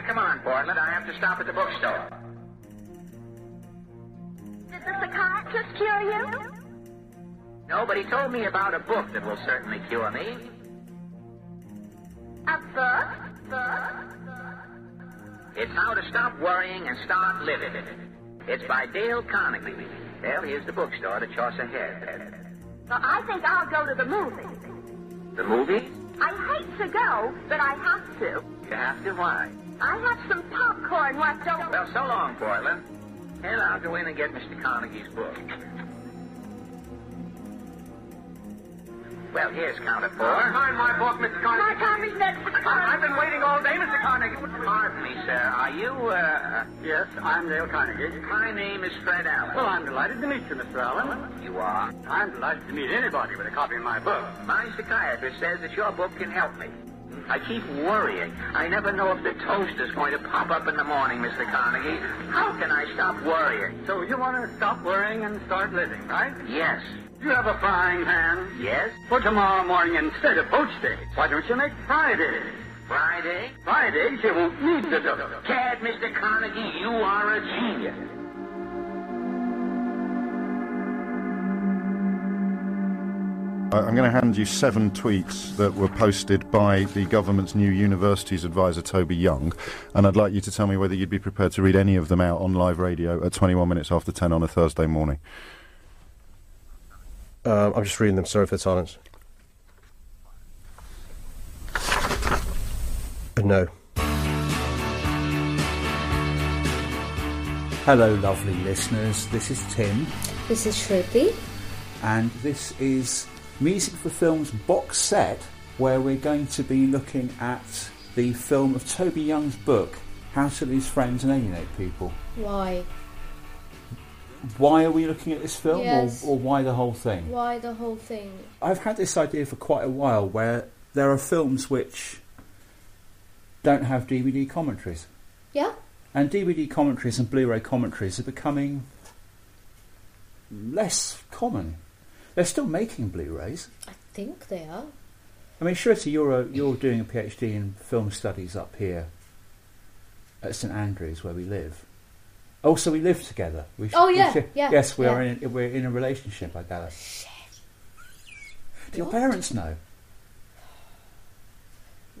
Well, come on, Portland. I have to stop at the bookstore. Did the psychiatrist cure you? No, but he told me about a book that will certainly cure me. A book? Book? It's How to Stop Worrying and Start Living. It's by Dale Carnegie. Well, here's the bookstore to Chaucer Head. Well, I think I'll go to the movies. The movie? I hate to go, but I have to. You have to. Why? I have some popcorn left over. Well, so long, Portland. And I'll go in and get Mr. Carnegie's book. Well, here's counter four. Sign my book, Mr. Carnegie. My Carnegie. Tommy's next. I- I've been waiting all day, Mr. Carnegie. Pardon me, sir. Are you, uh... Yes, I'm Dale Carnegie. My name is Fred Allen. Well, I'm delighted to meet you, Mr. Allen. You are? I'm delighted to meet anybody with a copy of my book. My psychiatrist says that your book can help me. I keep worrying. I never know if the toast is going to pop up in the morning, Mr. Carnegie. How can I stop worrying? So you want to stop worrying and start living, right? Yes. You have a frying pan. Yes? For tomorrow morning, instead of poached eggs, why don't you make fried eggs? Friday? Fried eggs, you won't need the dough. Cad, Mr. Carnegie, you are a genius. I'm going to hand you seven tweets that were posted by the government's new universities advisor, Toby Young, and I'd like you to tell me whether you'd be prepared to read any of them out on live radio at 21 minutes after 10 on a Thursday morning. Uh, I'm just reading them. Sorry for the silence. Uh, no. Hello, lovely listeners. This is Tim, This is Shruti. and this is Music for Films box set, where we're going to be looking at the film of Toby Young's book, How to Lose Friends and Alienate People. Why? Why are we looking at this film, Yes. or, or why the whole thing? Why the whole thing? I've had this idea for quite a while, where there are films which don't have DVD commentaries. Yeah? And DVD commentaries and Blu-ray commentaries are becoming less common. They're still making Blu-rays. I think they are. I mean, Shruti, you're a, you're doing a PhD in film studies up here at St Andrews, where we live. Oh, so we live together. We Oh, we yeah, sh- yeah, Yes, we are yeah. in we're in a relationship, I gather. Shit. Do your parents know?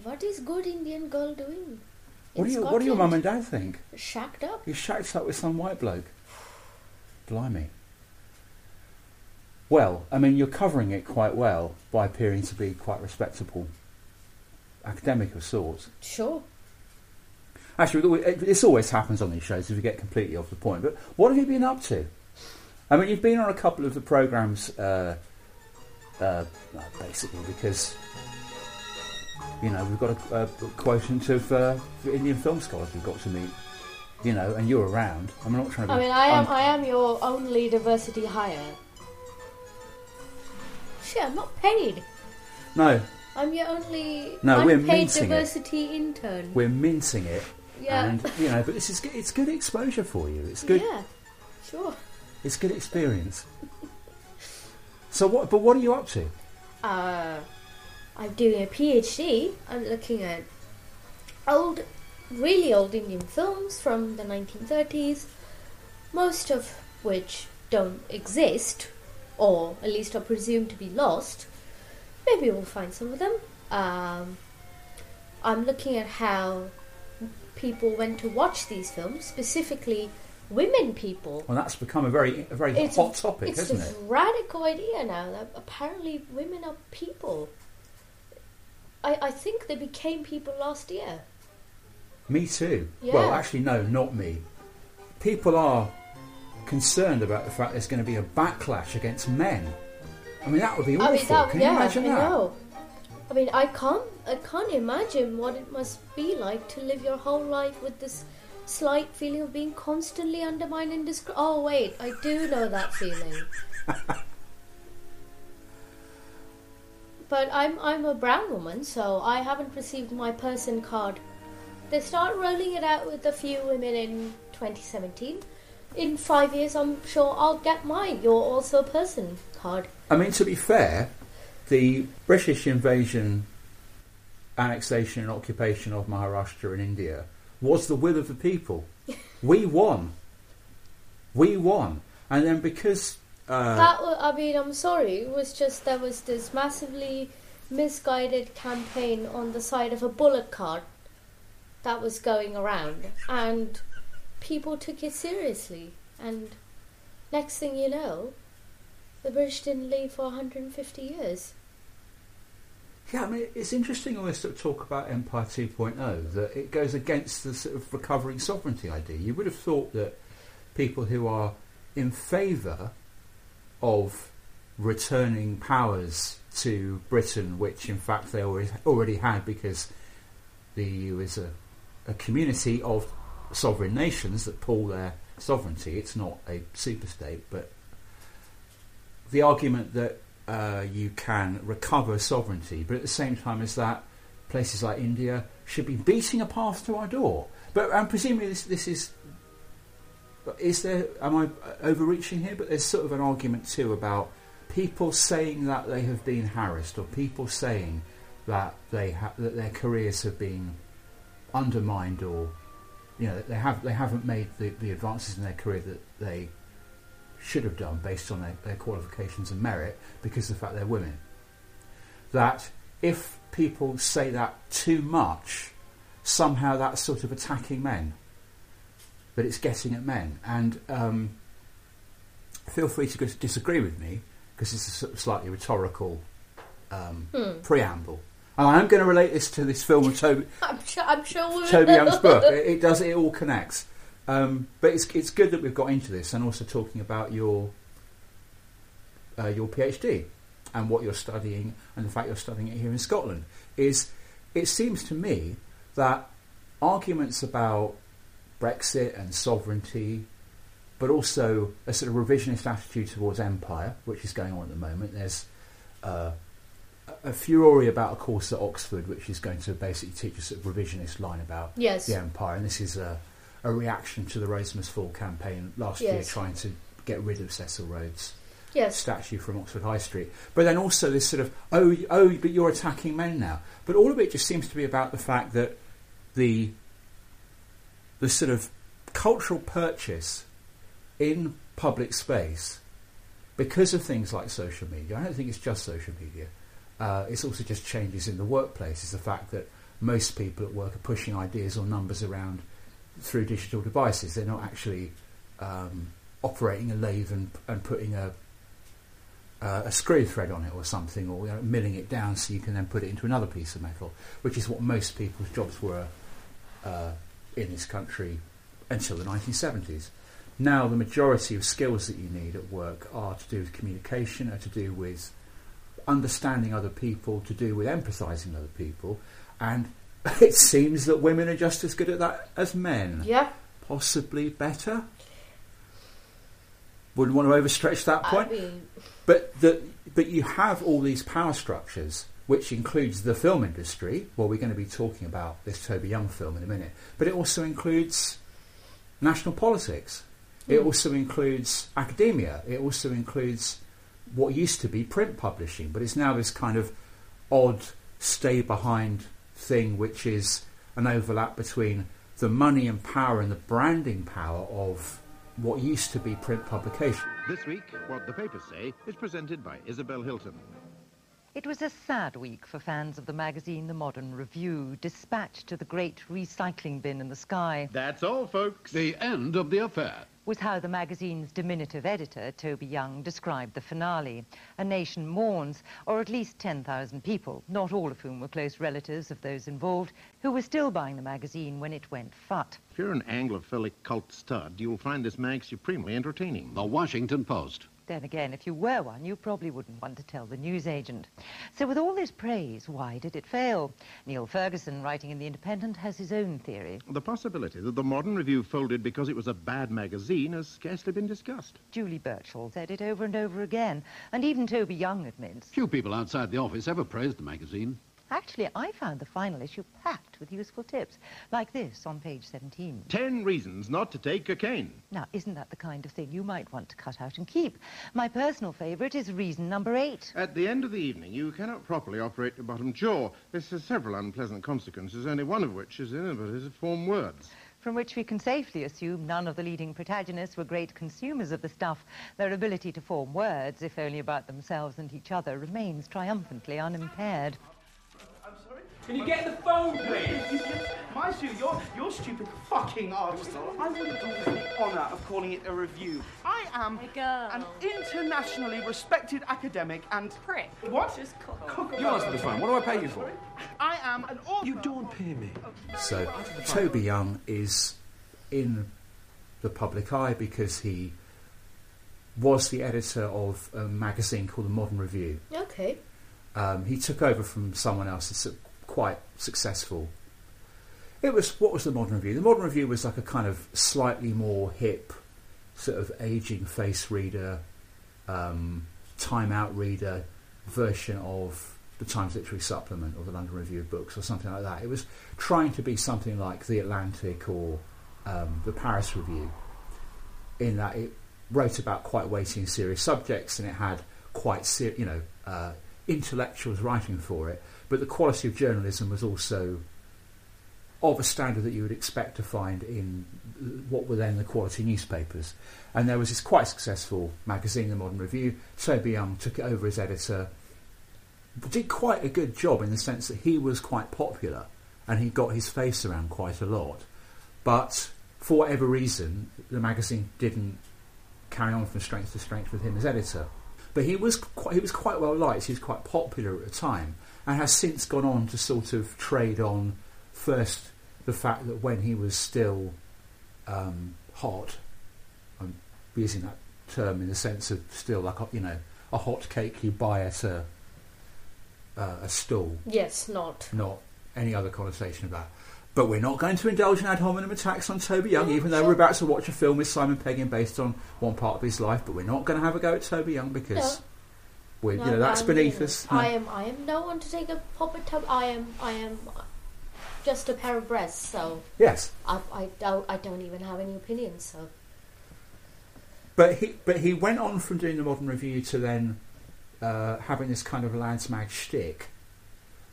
What is good Indian girl doing? What do you What do your mum and dad think? Shacked up? You shacked up with some white bloke. Blimey. Well, I mean, you're covering it quite well by appearing to be quite respectable academic of sorts. Sure. Actually, this always happens on these shows if you get completely off the point. But what have you been up to? I mean, you've been on a couple of the programs, uh, uh, basically because you know we've got a, a quotient of uh, Indian film scholars we've got to meet. You know, and you're around. I'm not trying to. I mean, I am. un- I am your only diversity hire. Shit, I'm not paid. no, I'm your only No, we're unpaid minting it. diversity intern. we're mincing it, Yeah. and you know, but this is good- it's good exposure for you. It's good. Yeah, sure. It's good experience. So what? But what are you up to? Uh, I'm doing a PhD. I'm looking at old, really old Indian films from the 1930s, most of which don't exist, or at least are presumed to be lost. Maybe we'll find some of them. Um, I'm looking at how people went to watch these films, specifically women people. Well, that's become a very, a very It's hot topic, it's hasn't it? It's a radical idea now that apparently women are people. I, I think they became people last year. Me too. Yeah. Well, actually, no, not me. People are concerned about the fact there's going to be a backlash against men. I mean, that would be awful. I mean, that, Can yeah, you imagine I that? know. I mean, I can't, I can't imagine what it must be like to live your whole life with this slight feeling of being constantly undermined and discri- Oh wait, I do know that feeling. but I'm I'm a brown woman, so I haven't received my person card. They start rolling it out with a few women in 2017. In five years, I'm sure I'll get mine. You're also a person card. I mean, to be fair, the British invasion, annexation, and occupation of Maharashtra in India was the will of the people. we won. We won. And then because uh, That wa- I mean, I'm sorry. It was just there was this massively misguided campaign on the side of a bullet card that was going around, and people took it seriously. And next thing you know, the British didn't leave for 150 years. Yeah, I mean, it's interesting when to talk about Empire 2.0 that it goes against the sort of recovering sovereignty idea. You would have thought that people who are in favour of returning powers to Britain, which in fact they already had because the EU is a, a community of sovereign nations that pull their sovereignty. It's not a superstate, but the argument that uh, you can recover sovereignty, but at the same time as that, places like India should be beating a path to our door. But and presumably this, this is is there? Am I overreaching here? But there's sort of an argument too about people saying that they have been harassed, or people saying that they ha- that their careers have been undermined, or you know they have they haven't made the, the advances in their career that they should have done based on their, their qualifications and merit because of the fact they're women. That if people say that too much, somehow that's sort of attacking men. But it's getting at men. And um, feel free to dis- disagree with me because it's a slightly rhetorical um, preamble. And I am going to relate this to this film of Toby, I'm sure. I'm sure we Toby Young's book. It, it does. It all connects. Um, but it's it's good that we've got into this and also talking about your uh, your PhD and what you're studying and the fact you're studying it here in Scotland is it seems to me that arguments about Brexit and sovereignty, but also a sort of revisionist attitude towards empire, which is going on at the moment. There's uh, a furore about a course at Oxford, which is going to basically teach a sort of revisionist line about Yes. the empire, and this is a, a reaction to the Rhodes Must Fall campaign last year, trying to get rid of Cecil Rhodes' Yes. statue from Oxford High Street. But then also this sort of oh oh, but you're attacking men now. But all of it just seems to be about the fact that the the sort of cultural purchase in public space because of things like social media. I don't think it's just social media. Uh, it's also just changes in the workplace. It's the fact that most people at work are pushing ideas or numbers around through digital devices. They're not actually um, operating a lathe and, and putting a uh, a screw thread on it or something, or you know, milling it down so you can then put it into another piece of metal, which is what most people's jobs were uh, in this country until the 1970s. Now, the majority of skills that you need at work are to do with communication, are to do with understanding other people, to do with empathising other people, and it seems that women are just as good at that as men. Yeah. Possibly better. Wouldn't want to overstretch that I point. mean, But the, but you have all these power structures, which includes the film industry. Well, we're going to be talking about this Toby Young film in a minute. But it also includes national politics. It hmm. also includes academia. It also includes what used to be print publishing, but it's now this kind of odd stay behind thing, which is an overlap between the money and power and the branding power of what used to be print publication. This week, what the papers say is presented by Isabel Hilton. It was a sad week for fans of the magazine The Modern Review, dispatched to the great recycling bin in the sky, That's all, folks. The end of the affair. Was how the magazine's diminutive editor, Toby Young, described the finale. A nation mourns, or at least 10,000 people, not all of whom were close relatives of those involved, who were still buying the magazine when it went fut. If you're an Anglophilic cult stud, you'll find this mag supremely entertaining. The Washington Post. Then again, if you were one, you probably wouldn't want to tell the newsagent. So with all this praise, why did it fail? Niall Ferguson, writing in The Independent, has his own theory. The possibility that the Modern Review folded because it was a bad magazine has scarcely been discussed. Julie Burchill said it over and over again, and even Toby Young admits. Few people outside the office ever praised the magazine. Actually, I found the final issue packed with useful tips, like this on page 17. Ten reasons not to take cocaine. Now, isn't that the kind of thing you might want to cut out and keep? My personal favourite is reason number eight. At the end of the evening, you cannot properly operate your bottom jaw. This has several unpleasant consequences, only one of which is inability to form words. From which we can safely assume none of the leading protagonists were great consumers of the stuff. Their ability to form words, if only about themselves and each other, remains triumphantly unimpaired. Can you get the phone, please? Mind you, you're, you're stupid fucking arsehole. I wouldn't do me the honour of calling it a review. I am an internationally respected academic and... Prick. What? Just You answer the phone. What do I pay you for? I am an author... You don't pay me. So Toby Young is in the public eye because he was the editor of a magazine called the Modern Review. Okay. Um, he took over from someone else that's quite successful. It was what was the Modern Review? The Modern Review was like a kind of slightly more hip, sort of aging face reader, um, time out reader version of the Times Literary Supplement or the London Review of Books or something like that. It was trying to be something like the Atlantic or um, the Paris Review, in that it wrote about quite weighty and serious subjects and it had quite ser- you know uh, intellectuals writing for it, but the quality of journalism was also of a standard that you would expect to find in what were then the quality newspapers. And there was this quite successful magazine, the Modern Review. Toby Young took it over as editor, did quite a good job in the sense that he was quite popular and he got his face around quite a lot. But for whatever reason, the magazine didn't carry on from strength to strength with him as editor. But he was quite, he was quite well liked. He was quite popular at the time, and has since gone on to sort of trade on first the fact that when he was still um, hot, I'm using that term in the sense of still like a, you know a hot cake you buy at a uh, a stall, Yes, not. not any other connotation of that. But we're not going to indulge in ad hominem attacks on Toby Young, even though we're about to watch a film with Simon Pegg in based on one part of his life. But we're not going to have a go at Toby Young because We, No, you know, that's I'm, beneath you know, us. I am. I am no one to take a pop at Toby. I am. I am just a pair of breasts. So Yes, I, I don't. I don't even have any opinions. So but he but he went on from doing the Modern Review to then uh, having this kind of lads mag shtick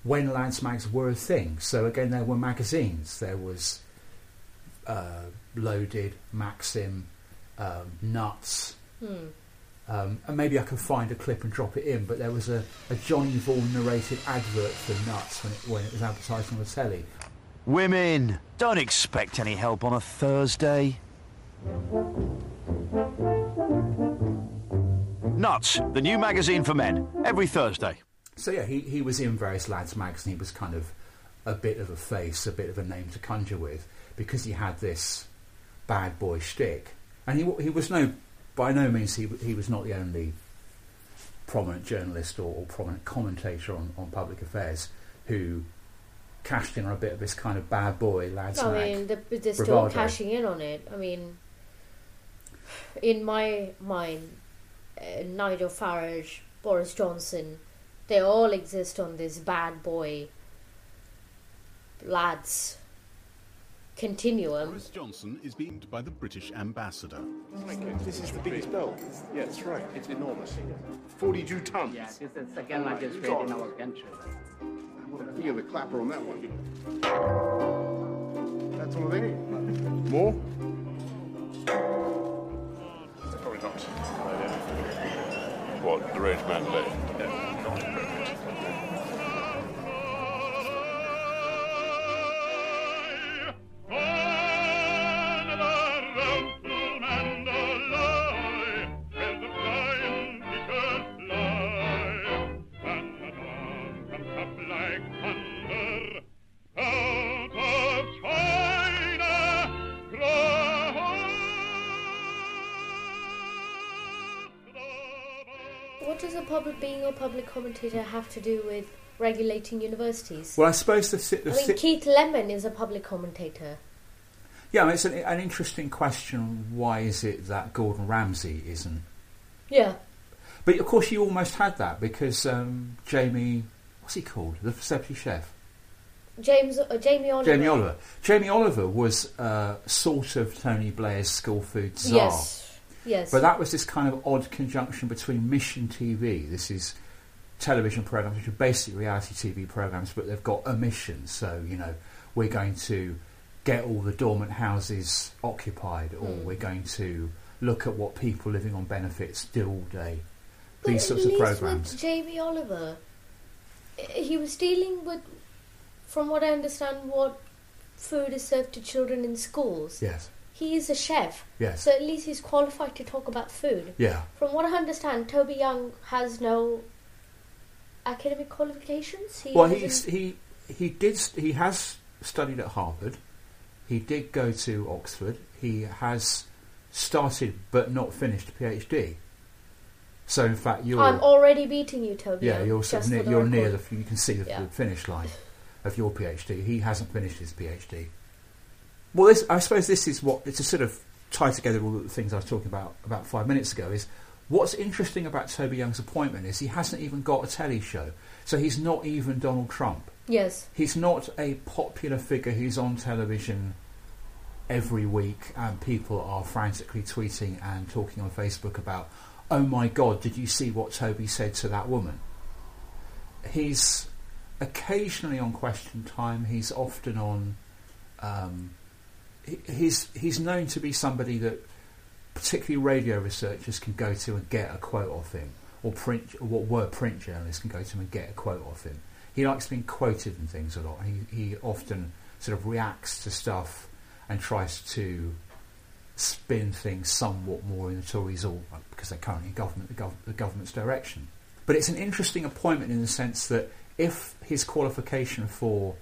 when lads mags were a thing. So again, there were magazines. There was uh, Loaded, Maxim, um, Nuts. hmm. Um, and maybe I can find a clip and drop it in, but there was a, a Johnny Vaughan narrated advert for Nuts when it, when it was advertised on the telly. Women, don't expect any help on a Thursday. Nuts, the new magazine for men, every Thursday. So yeah, he, he was in various lads mags and he was kind of a bit of a face, a bit of a name to conjure with because he had this bad boy shtick. And he he was no by no means he he was not the only prominent journalist or, or prominent commentator on, on public affairs who cashed in on a bit of this kind of bad boy lads I mean, the, they're still bravado. cashing in on it. I mean, in my mind, uh, Nigel Farage, Boris Johnson, they all exist on this bad boy lads continuum. Boris Johnson is beamed by the British ambassador. This is the biggest belt. Yeah, that's right. It's enormous. 42 tons. Yeah, this is the second largest trade in our country. Feel the clapper on that one. That's all of it. More? Probably not. What, the range man left? Public being a public commentator have to do with regulating universities? Well, I suppose the, si- the I mean, si- Keith Lemon is a public commentator. yeah, I mean, it's an, an interesting question. Why is it that Gordon Ramsay isn't? Yeah. But of course, you almost had that because um, Jamie, what's he called, the celebrity chef, James uh, Jamie Oliver. Jamie Oliver. Jamie Oliver was uh, sort of Tony Blair's school food czar. Yes. Yes. But that was this kind of odd conjunction between Mission TV. This is television programs which are basically reality TV programs, but they've got a mission. So you know, we're going to get all the dormant houses occupied, or Mm. we're going to look at what people living on benefits do all day. But These sorts of programs. Jamie Oliver, he was dealing with, from what I understand, what food is served to children in schools. Yes. He is a chef. Yes. So at least he's qualified to talk about food. Yeah. From what I understand, Toby Young has no academic qualifications. He well, he's, he he did he has studied at Harvard. He did go to Oxford. He has started but not finished a PhD. So in fact, you're I'm already beating you, Toby. yeah you're sort of near, the you're near the you can see the, Yeah. the finish line of your PhD. He hasn't finished his PhD. Well, this, I suppose this is what it's a sort of tie together all the things I was talking about about five minutes ago. Is what's interesting about Toby Young's appointment is he hasn't even got a telly show, so he's not even Donald Trump. Yes. He's not a popular figure who's on television every week and people are frantically tweeting and talking on Facebook about, oh my god, did you see what Toby said to that woman? He's occasionally on Question Time. He's often on. Um, he's he's known to be somebody that particularly radio researchers can go to and get a quote off him, or print or what were print journalists can go to and get a quote off him. He likes being quoted and things a lot. He he often sort of reacts to stuff and tries to spin things somewhat more in the Tories or uh, because they're currently in government the, gov- the government's direction. But it's an interesting appointment in the sense that if his qualification for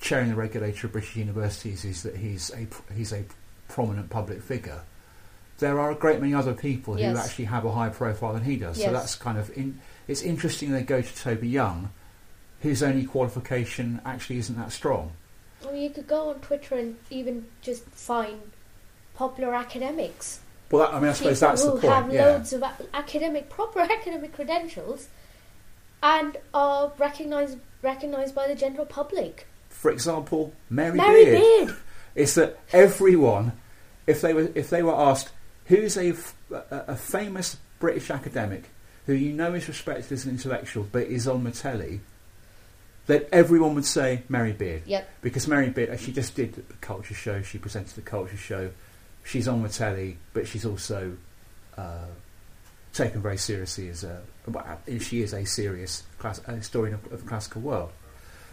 chairing the regulator of British universities is that he's a he's a prominent public figure, there are a great many other people who Yes. actually have a higher profile than he does. So that's kind of in, it's interesting they go to Toby Young, whose only qualification actually isn't that strong. Well, you could go on Twitter and even just find popular academics. Well, that, I mean, I suppose People that's the point. who have yeah. loads of academic, proper academic credentials, and are recognised recognised by the general public. For example, Mary, Mary Beard. Beard. It's that everyone, if they were if they were asked who's a, f- a- a famous British academic who you know is respected as an intellectual but is on the telly, that everyone would say Mary Beard. Yep. Because Mary Beard, uh, she just did the culture show. She presented the culture show. She's on the telly, but she's also uh, taken very seriously as a. well, uh, She is a serious class, a historian of, of the classical world.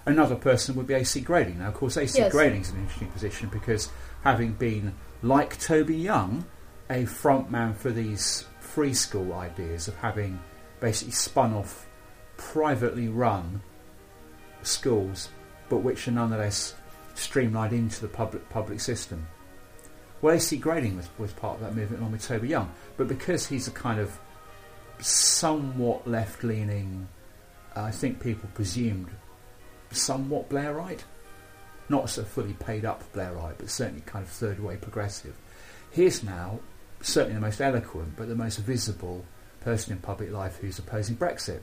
Another person would be A.C. Grayling. Now, of course, A.C. Yes. Grayling's an interesting position because having been, like Toby Young, a front man for these free school ideas of having basically spun off privately run schools, but which are nonetheless streamlined into the public public system. Well, AC Grayling was, was part of that movement along with Toby Young, but because he's a kind of somewhat left leaning, I think people presumed somewhat Blairite, not so fully paid up Blairite, but certainly kind of third way progressive. He's now certainly the most eloquent, but the most visible person in public life who's opposing Brexit.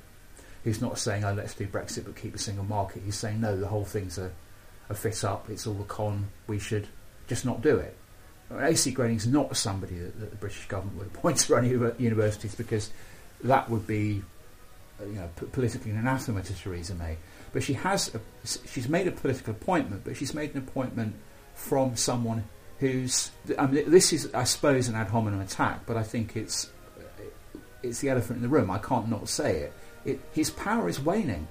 Who's not saying, oh, let's do Brexit but keep a single market. He's saying, no, the whole thing's a, a fit up, it's all a con, we should just not do it. Mean, AC Grayling's not somebody that, that the British government would appoint to run universities because that would be uh, you know, p- politically anathema to Theresa May. But she has, a, she's made a political appointment, but she's made an appointment from someone who's. I mean, this is, I suppose, an ad hominem attack, but I think it's it's the elephant in the room. I can't not say it. it his power is waning.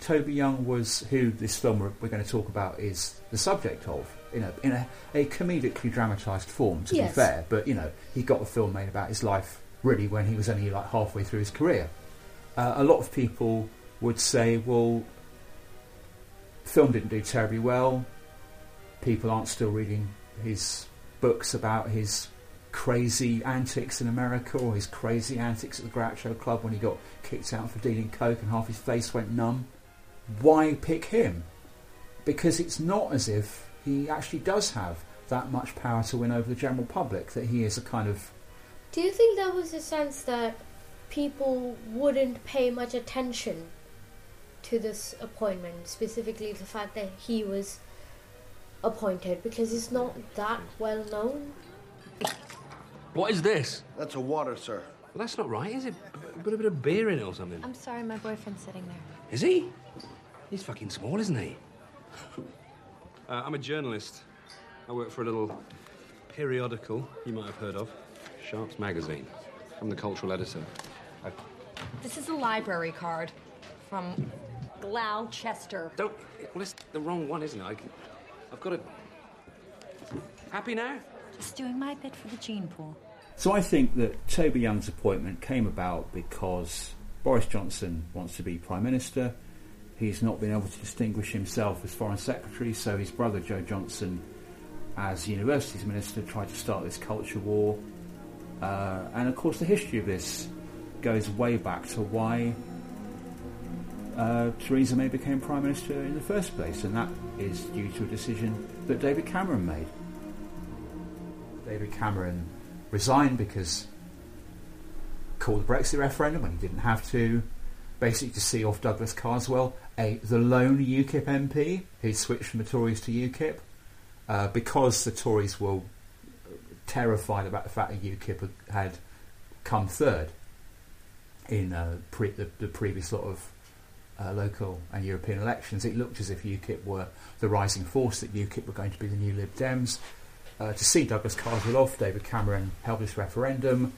Toby Young was who this film we're, we're going to talk about is the subject of in a in a, a comedically dramatised form. To Yes. be fair, but you know he got a film made about his life really when he was only like halfway through his career. Uh, a lot of people would say, well, film didn't do terribly well. People aren't still reading his books about his crazy antics in America or his crazy antics at the Groucho Club when he got kicked out for dealing coke and half his face went numb. Why pick him? Because it's not as if he actually does have that much power to win over the general public, that he is a kind of Do you think there was a sense that people wouldn't pay much attention to this appointment, specifically the fact that he was appointed, because it's not that well known. What is this? That's a water, sir. Well, that's not right, is it? Got a bit of beer in it or something. I'm sorry, my boyfriend's sitting there. Is he? He's fucking small, isn't he? uh, I'm a journalist. I work for a little periodical you might have heard of, Sharps Magazine. I'm the cultural editor. I... This is a library card from Gloucester. Don't. Well, it's the wrong one, isn't it? I, have got a. Happy now? Just doing my bit for the gene pool. So I think that Toby Young's appointment came about because Boris Johnson wants to be Prime Minister. He's not been able to distinguish himself as Foreign Secretary, so his brother Jo Johnson, as Universities Minister, tried to start this culture war. Uh, and of course, the history of this goes way back to why uh, Theresa May became Prime Minister in the first place, and that is due to a decision that David Cameron made. David Cameron resigned because called the Brexit referendum when he didn't have to, basically to see off Douglas Carswell, a the lone UKIP MP who switched from the Tories to UKIP uh, because the Tories were terrified about the fact that UKIP had come third in uh, pre- the, the, previous lot of uh, local and European elections. It looked as if UKIP were the rising force, that UKIP were going to be the new Lib Dems. Uh, to see Douglas Carswell off, David Cameron held this referendum,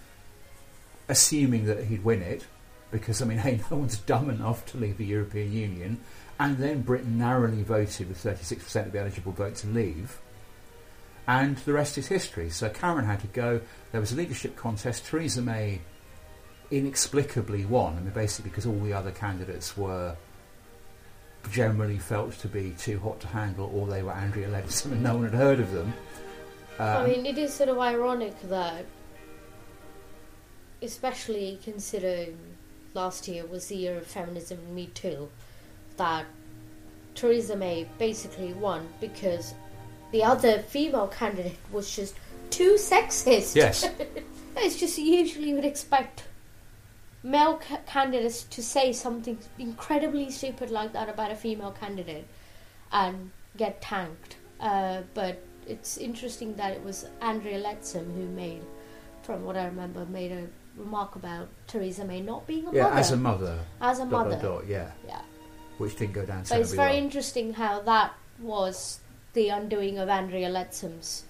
assuming that he'd win it, because I mean, hey, no one's dumb enough to leave the European Union. And then Britain narrowly voted with 36% of the eligible vote to leave. And the rest is history. So Cameron had to go. There was a leadership contest. Theresa May inexplicably won. I mean, basically because all the other candidates were generally felt to be too hot to handle, or they were Andrea Leadsom and no one had heard of them. Um, I mean, it is sort of ironic that, especially considering last year was the year of feminism and Me Too, that Theresa May basically won because the other female candidate was just too sexist. Yes. it's just usually you would expect male ca- candidates to say something incredibly stupid like that about a female candidate and get tanked. Uh, but it's interesting that it was Andrea Leadsom who made, from what I remember, made a remark about Theresa May not being a yeah, mother. as a mother. As a dot, mother. Dot, dot, yeah. Yeah. Which didn't go down But it's very well. interesting how that was the undoing of Andrea Leadsom's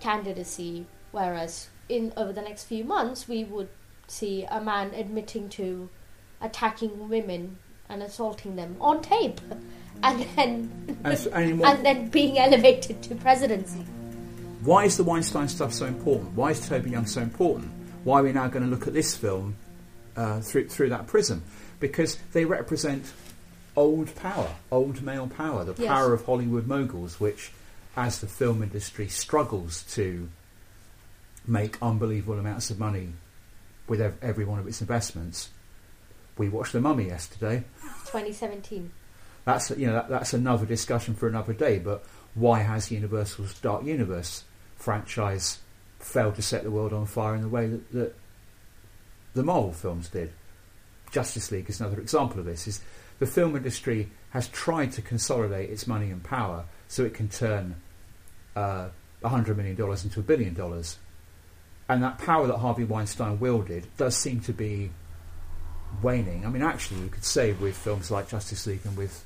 candidacy, whereas in over the next few months we would see a man admitting to attacking women and assaulting them on tape, and then And and what- and then being elevated to presidency. Why is the Weinstein stuff so important? Why is Toby Young so important? Why are we now going to look at this film uh, through through that prism? Because they represent old power, old male power, the Yes. power of Hollywood moguls, which, as the film industry struggles to make unbelievable amounts of money with ev- every one of its investments. We watched The Mummy yesterday. 2017. That's you know that, that's another discussion for another day. But why has Universal's Dark Universe franchise failed to set the world on fire in the way that, that the Marvel films did? Justice League is another example of this. Is the film industry has tried to consolidate its money and power so it can turn uh, hundred million dollars into a billion dollars, and that power that Harvey Weinstein wielded does seem to be waning. I mean, actually, you could say with films like Justice League and with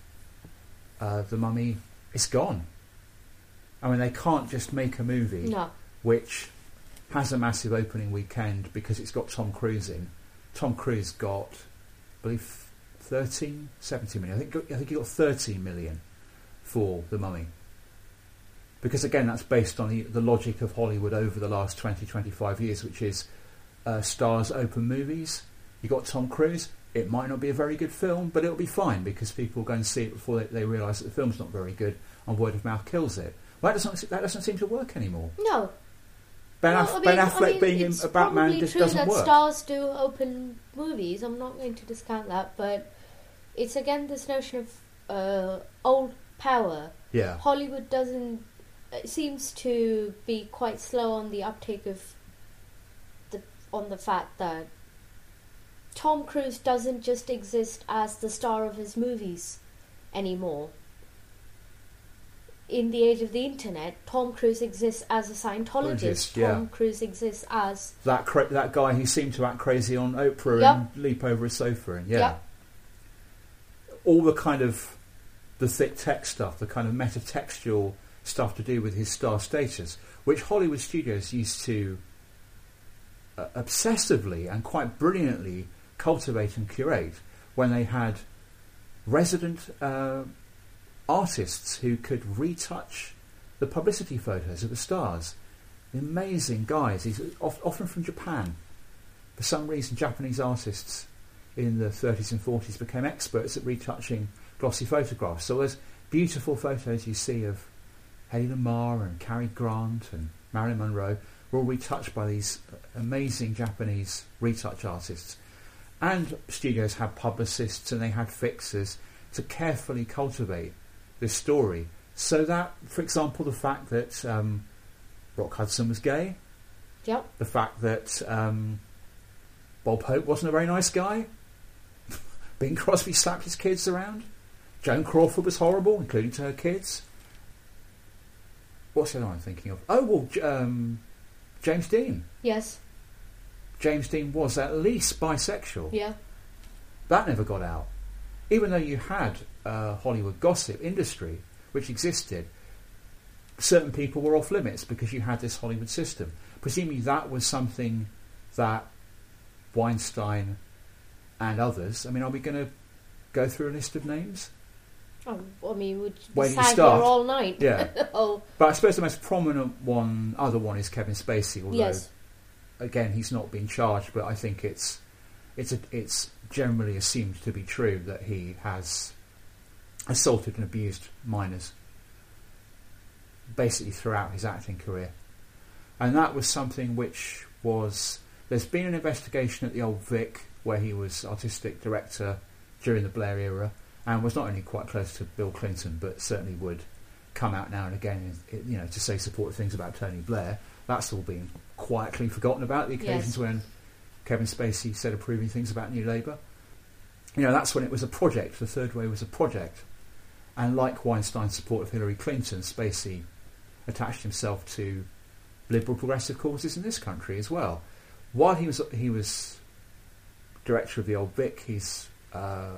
uh, The Mummy, it's gone. I mean, they can't just make a movie No. which has a massive opening weekend because it's got Tom Cruise in. Tom Cruise got, I believe, 13, 17 million. I think, I think he got 13 million for The Mummy. Because again, that's based on the, the logic of Hollywood over the last 20, 25 years, which is uh, stars open movies. You got Tom Cruise. It might not be a very good film, but it'll be fine because people will go and see it before they, they realise that the film's not very good, and word of mouth kills it. Well, that doesn't that doesn't seem to work anymore. No. Ben, Well, Aff- I Ben mean- I Affleck mean, being a Batman just doesn't that work. stars do open movies. I'm not going to discount that, but it's again this notion of uh, old power. Yeah. Hollywood doesn't seems to be quite slow on the uptake of the on the fact that Tom Cruise doesn't just exist as the star of his movies anymore. In the age of the internet, Tom Cruise exists as a Scientologist. Yeah. Tom Cruise exists as That cra- that guy who seemed to act crazy on Oprah Yep. and leap over a sofa and yeah, Yep. all the kind of the thick text stuff, the kind of metatextual stuff to do with his star status, which Hollywood studios used to uh, obsessively and quite brilliantly cultivate and curate when they had resident uh, artists who could retouch the publicity photos of the stars. Amazing guys. He's of- often from Japan. For some reason, Japanese artists in the 30s and 40s became experts at retouching glossy photographs. So there's beautiful photos you see of Hedy Lamarr and Cary Grant and Marilyn Monroe were all retouched by these amazing Japanese retouch artists. And studios had publicists and they had fixers to carefully cultivate this story. So that, for example, the fact that um, Rock Hudson was gay, Yep. the fact that um, Bob Hope wasn't a very nice guy, Bing Crosby slapped his kids around, Joan Crawford was horrible, including to her kids. What's the other I'm thinking of? Oh, well, J- um, James Dean. yes, James Dean was at least bisexual. yeah, That never got out. Even though you had a Hollywood gossip industry, which existed, certain people were off limits because you had this Hollywood system. Presumably that was something that Weinstein and others, I mean, are we going to go through a list of names? Oh, I mean, we'd Where be you start? all night. Yeah. oh, But I suppose the most prominent one, other one, is Kevin Spacey. Although, Yes. again, he's not been charged, but I think it's it's a, it's generally assumed to be true that he has assaulted and abused minors, basically throughout his acting career, and that was something which was. There's been an investigation at the Old Vic where he was artistic director during the Blair era, and was not only quite close to Bill Clinton, but certainly would come out now and again, you know, to say supportive things about Tony Blair. That's all been quietly forgotten about. The occasions Yes. when Kevin Spacey said approving things about New Labour. You know, that's when it was a project. The Third Way was a project, and like Weinstein's support of Hillary Clinton, Spacey attached himself to liberal progressive causes in this country as well. While he was he was director of the Old Vic, he's uh,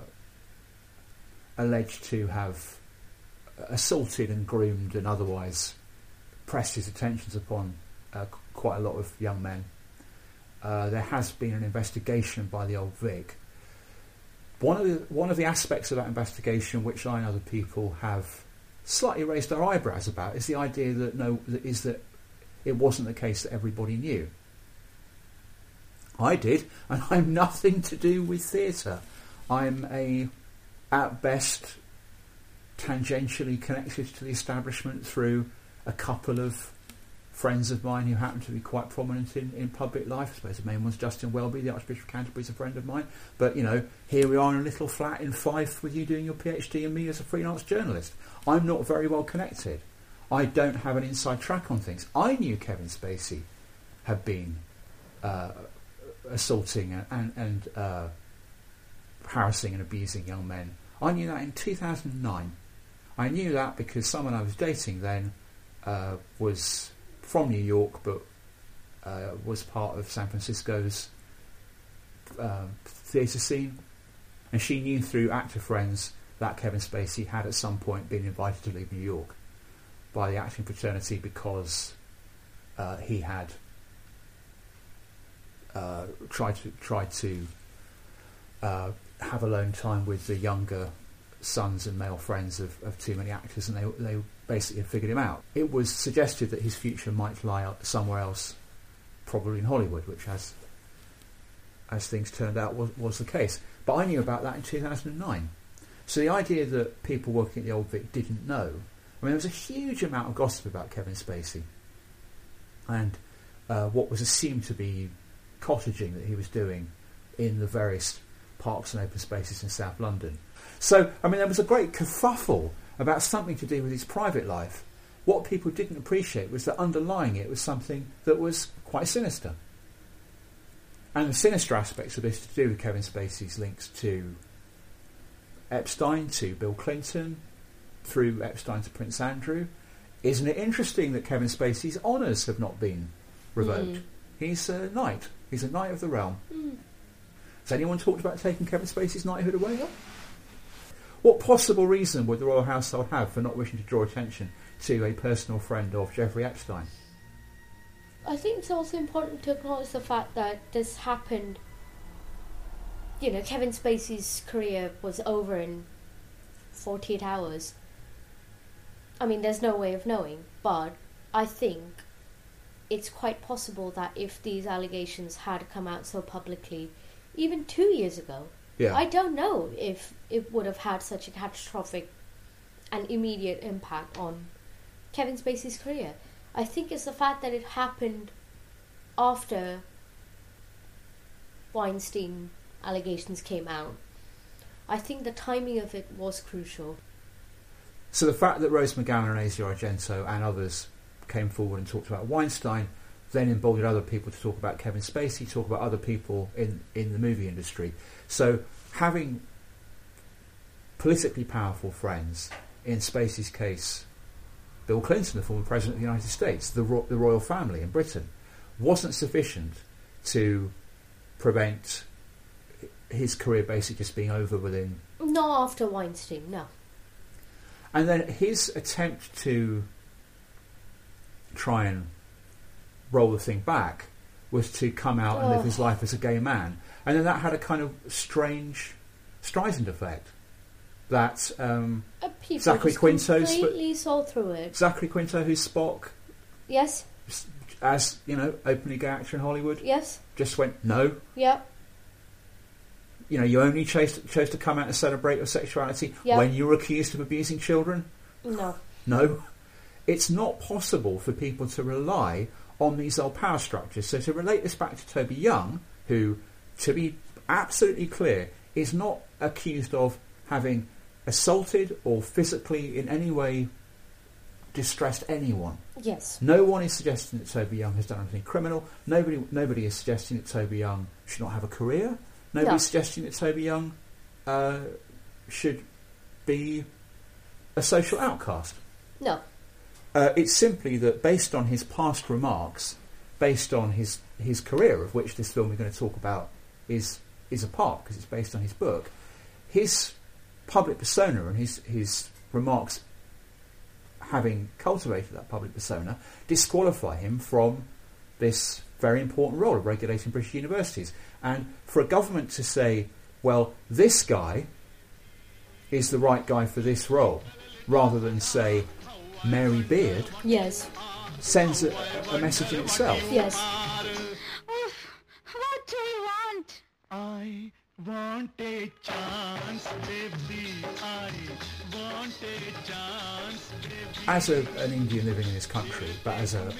alleged to have assaulted and groomed and otherwise pressed his attentions upon uh, quite a lot of young men. Uh, there has been an investigation by the Old Vic. One of the one of the aspects of that investigation, which I and other people have slightly raised our eyebrows about, is the idea that no, is that it wasn't the case that everybody knew. I did, and I'm nothing to do with theatre. I'm a, at best, tangentially connected to the establishment through a couple of friends of mine who happen to be quite prominent in, in public life. I suppose the main one's Justin Welby, the Archbishop of Canterbury, is a friend of mine. But, you know, here we are in a little flat in Fife with you doing your PhD and me as a freelance journalist. I'm not very well connected. I don't have an inside track on things. I knew Kevin Spacey had been uh, assaulting and, and, uh, harassing and abusing young men. I knew that in 2009. I knew that because someone I was dating then uh, was from New York but uh, was part of San Francisco's um, theatre scene. And she knew through actor friends that Kevin Spacey had at some point been invited to leave New York by the acting fraternity because uh, he had uh, tried to tried to uh, have alone time with the younger sons and male friends of, of too many actors, and they they basically figured him out. It was suggested that his future might lie somewhere else, probably in Hollywood, which as as things turned out was, was the case. But I knew about that in 2009. So the idea that people working at the Old Vic didn't know, I mean, there was a huge amount of gossip about Kevin Spacey and uh, what was assumed to be cottaging that he was doing in the various parks and open spaces in South London. So, I mean, there was a great kerfuffle about something to do with his private life. What people didn't appreciate was that underlying it was something that was quite sinister. And the sinister aspects of this to do with Kevin Spacey's links to Epstein, to Bill Clinton, through Epstein to Prince Andrew. Isn't it interesting that Kevin Spacey's honours have not been revoked? Mm. He's a knight. He's a knight of the realm. Mm. Has anyone talked about taking Kevin Spacey's knighthood away? What possible reason would the royal household have for not wishing to draw attention to a personal friend of Jeffrey Epstein? I think it's also important to acknowledge the fact that this happened. You know, Kevin Spacey's career was over in 48 hours. I mean, there's no way of knowing, but I think it's quite possible that if these allegations had come out so publicly, even two years ago, Yeah. I don't know if it would have had such a catastrophic and immediate impact on Kevin Spacey's career. I think it's the fact that it happened after Weinstein allegations came out. I think the timing of it was crucial. So the fact that Rose McGowan and Asia Argento and others came forward and talked about Weinstein then emboldened other people to talk about Kevin Spacey, talk about other people in, in the movie industry. So having politically powerful friends, in Spacey's case, Bill Clinton, the former president of the United States, the, ro- the royal family in Britain, wasn't sufficient to prevent his career basically just being over within Not after Weinstein, no. and then his attempt to try and roll the thing back was to come out and live his life as a gay man. And then that had a kind of strange Streisand effect. That um, Uh, Zachary just Quinto's completely saw through it. Zachary Quinto, who's Spock, Yes, as you know, openly gay actor in Hollywood, yes, just went no. yep, You know, you only chose chose to come out and celebrate your sexuality Yeah. when you were accused of abusing children. no. No, it's not possible for people to rely on these old power structures. So to relate this back to Toby Young, who, to be absolutely clear, is not accused of having assaulted or physically in any way distressed anyone. Yes. No one is suggesting that Toby Young has done anything criminal. Nobody, nobody is suggesting that Toby Young should not have a career. Nobody's No. suggesting that Toby Young uh, should be a social outcast. No. Uh, it's simply that based on his past remarks, based on his, his career, of which this film we're going to talk about is is a part because it's based on his book, his public persona and his his remarks, having cultivated that public persona, disqualify him from this very important role of regulating British universities. And for a government to say, well, this guy is the right guy for this role, rather than say Mary Beard, Yes. sends a, a message in itself. Yes. What do you want? I want a chance, baby. I want a chance, baby. As a, an Indian living in this country, but as a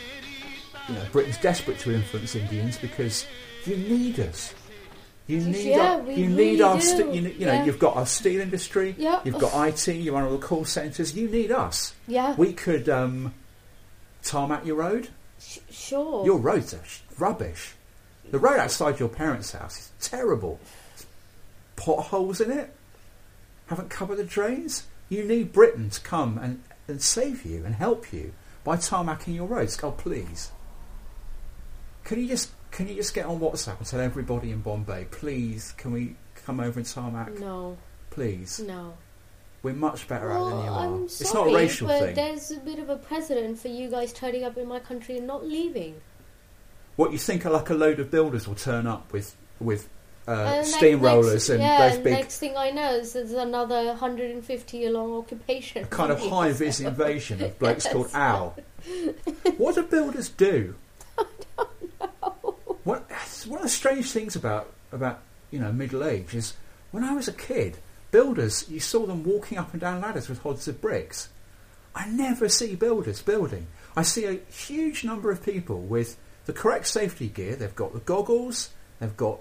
you know, Britain's desperate to influence Indians because you need us. You need Yeah, our, we you really need our do. st- you, you know Yeah. you've got our steel industry. Yeah. You've got IT. You run all the call centres. You need us. Yeah. We could um, tarmac your road. Sh- sure. Your roads are sh- rubbish. The road outside your parents' house is terrible. Potholes in it. Haven't covered the drains. You need Britain to come and, and save you and help you by tarmacking your roads. Oh, please. Can you just can you just get on WhatsApp and tell everybody in Bombay, please, can we come over and tarmac? No. Please. No. We're much better at it than you are. I'm it's sorry, not a racial but thing. there's a bit of a precedent for you guys turning up in my country and not leaving. What you think are like a load of builders will turn up with with uh, And ne- steamrollers and yeah, those big next thing I know is there's another 150 year long occupation. kind of high vis invasion of blokes called Al. What do builders do? What, one of the strange things about about you know middle age is when I was a kid, builders you saw them walking up and down ladders with hods of bricks. I never see builders building. I see a huge number of people with the correct safety gear. They've got the goggles, they've got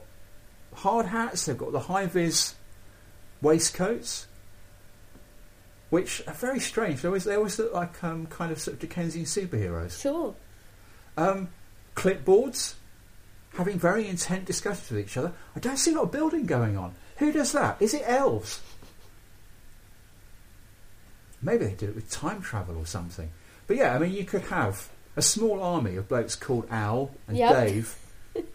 hard hats, they've got the high vis waistcoats, which are very strange. They always, they always look like um, kind of sort of Dickensian superheroes. Sure. Um, clipboards, having very intent discussions with each other. I don't see a lot of building going on. Who does that? Is it elves? Maybe they did it with time travel or something. But yeah, I mean, you could have a small army of blokes called Al and Yep. Dave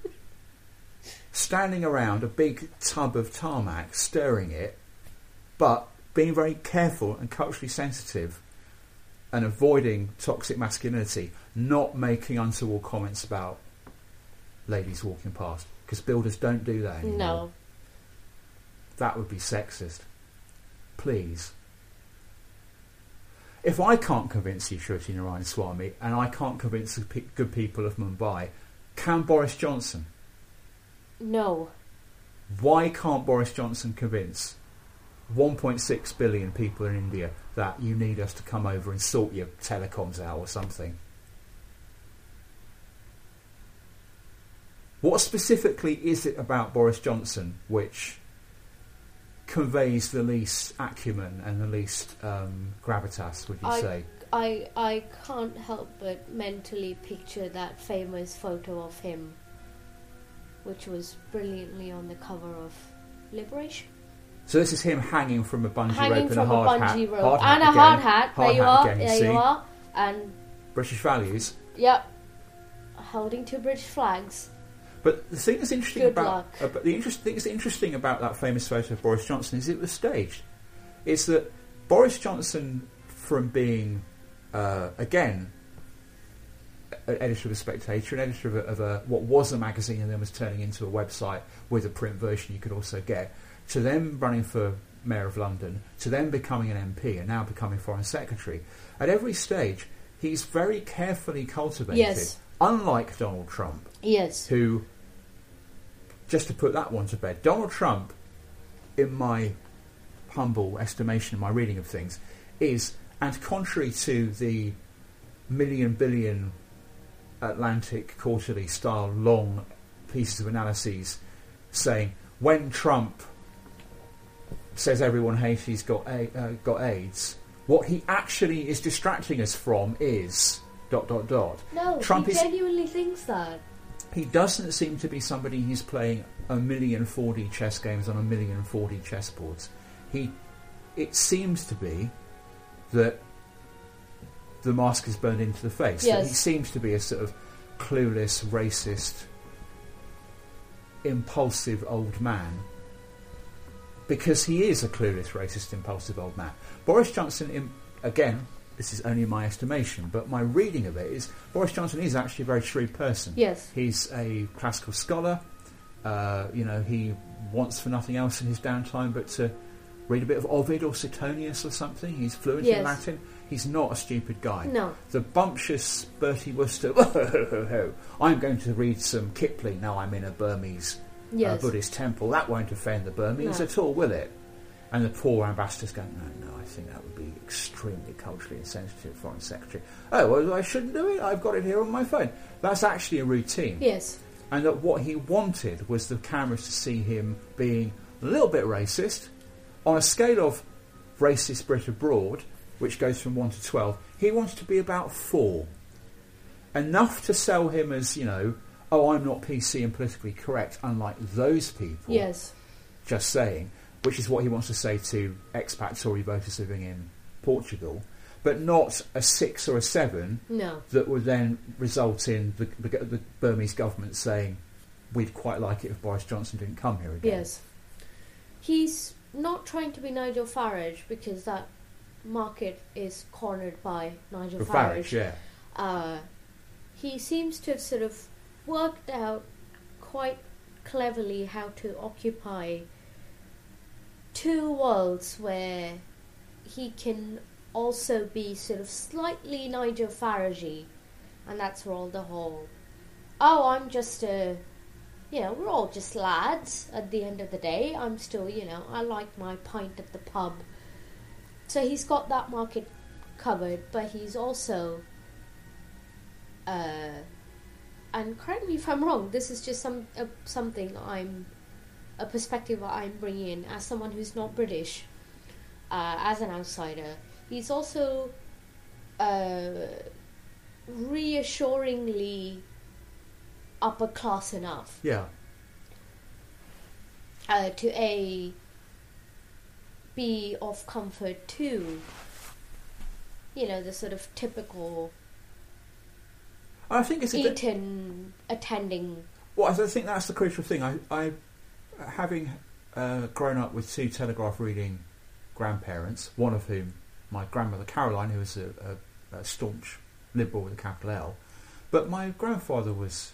standing around a big tub of tarmac, stirring it, but being very careful and culturally sensitive and avoiding toxic masculinity, not making untoward comments about ladies walking past. Because builders don't do that anymore. No. That would be sexist. Please. If I can't convince you, Shruti Narayan Swami, and I can't convince the pe- good people of Mumbai, can Boris Johnson? No. Why can't Boris Johnson convince 1.6 billion people in India that you need us to come over and sort your telecoms out or something? What specifically is it about Boris Johnson which conveys the least acumen and the least um, gravitas, would you I, say? I I can't help but mentally picture that famous photo of him, which was brilliantly on the cover of Liberation. So this is him hanging from a bungee Hanging rope and a a hard bungee hat. rope Hard and a hard hat. Hard there you hat are. again, there see? you are. And British values. yep, holding two British flags. But the thing that's interesting Good about uh, but the interest, thing that's interesting about that famous photo of Boris Johnson is it was staged. It's that Boris Johnson, from being uh, again an editor of a Spectator, an editor of, a, of a what was a magazine and then was turning into a website with a print version you could also get, to then running for mayor of London, to then becoming an MP and now becoming foreign secretary. At every stage, he's very carefully cultivated. Yes. Unlike Donald Trump, Yes. who, just to put that one to bed, Donald Trump, in my humble estimation, my reading of things, is, and contrary to the million billion Atlantic quarterly style long pieces of analyses saying when Trump says everyone hates he's got a, uh, got AIDS, what he actually is distracting us from is dot dot dot. No, Trump he is genuinely thinks that. He doesn't seem to be somebody who's playing a million 4D chess games on a million 4D chessboards. He, it seems to be that the mask is burned into the face. That he seems to be a sort of clueless, racist, impulsive old man. Because he is a clueless, racist, impulsive old man. Boris Johnson, in, again, this is only my estimation, but my reading of it is Boris Johnson is actually a very shrewd person. Yes. He's a classical scholar. Uh, you know, he wants for nothing else in his downtime but to read a bit of Ovid or Suetonius or something. He's fluent in Yes. Latin. He's not a stupid guy. No. The bumptious Bertie Wooster, I'm going to read some Kipling now I'm in a Burmese uh, Buddhist temple. That won't offend the Burmese No. at all, will it? And the poor ambassador's going, no, no, I think that would be extremely culturally insensitive, Foreign Secretary. Oh, well, I shouldn't do it. I've got it here on my phone. That's actually a routine. Yes. And that what he wanted was the cameras to see him being a little bit racist. On a scale of racist Brit abroad, which goes from 1 to 12, he wants to be about 4. Enough to sell him as, you know, oh, I'm not PC and politically correct, unlike those people. Yes. Just saying, which is what he wants to say to expat Tory voters living in Portugal, but not a 6 or a 7 No. that would then result in the, the, the Burmese government saying, we'd quite like it if Boris Johnson didn't come here again. Yes. He's not trying to be Nigel Farage because that market is cornered by Nigel Farage. Farage, yeah. Uh, he seems to have sort of worked out quite cleverly how to occupy two worlds where he can also be sort of slightly Nigel Farage, and that's all the whole, oh, I'm just a, you know, we're all just lads at the end of the day. I'm still, you know, I like my pint at the pub. So he's got that market covered, but he's also, uh, and correct me if I'm wrong. This is just some uh, something I'm, a perspective I'm bringing in as someone who's not British, uh, as an outsider. He's also, uh, reassuringly upper class enough Yeah. uh, to a be of comfort to you know the sort of typical I think it's bit- attending Well, I think that's the crucial thing. I, I having uh, grown up with two telegraph reading grandparents, one of whom my grandmother Caroline, who was a, a, a staunch liberal with a capital L, but my grandfather was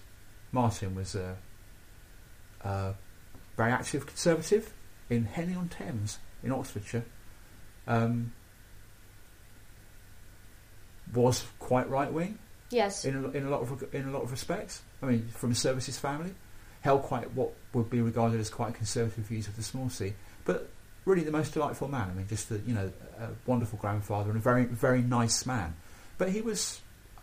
Martin was a, a very active conservative in Henley on Thames in Oxfordshire. Um, was quite right wing. Yes. In a, in a lot of in a lot of respects. I mean, from a services family, held quite what would be regarded as quite conservative views of the small c, but really the most delightful man. I mean, just a, you know, a wonderful grandfather and a very very nice man. But he was,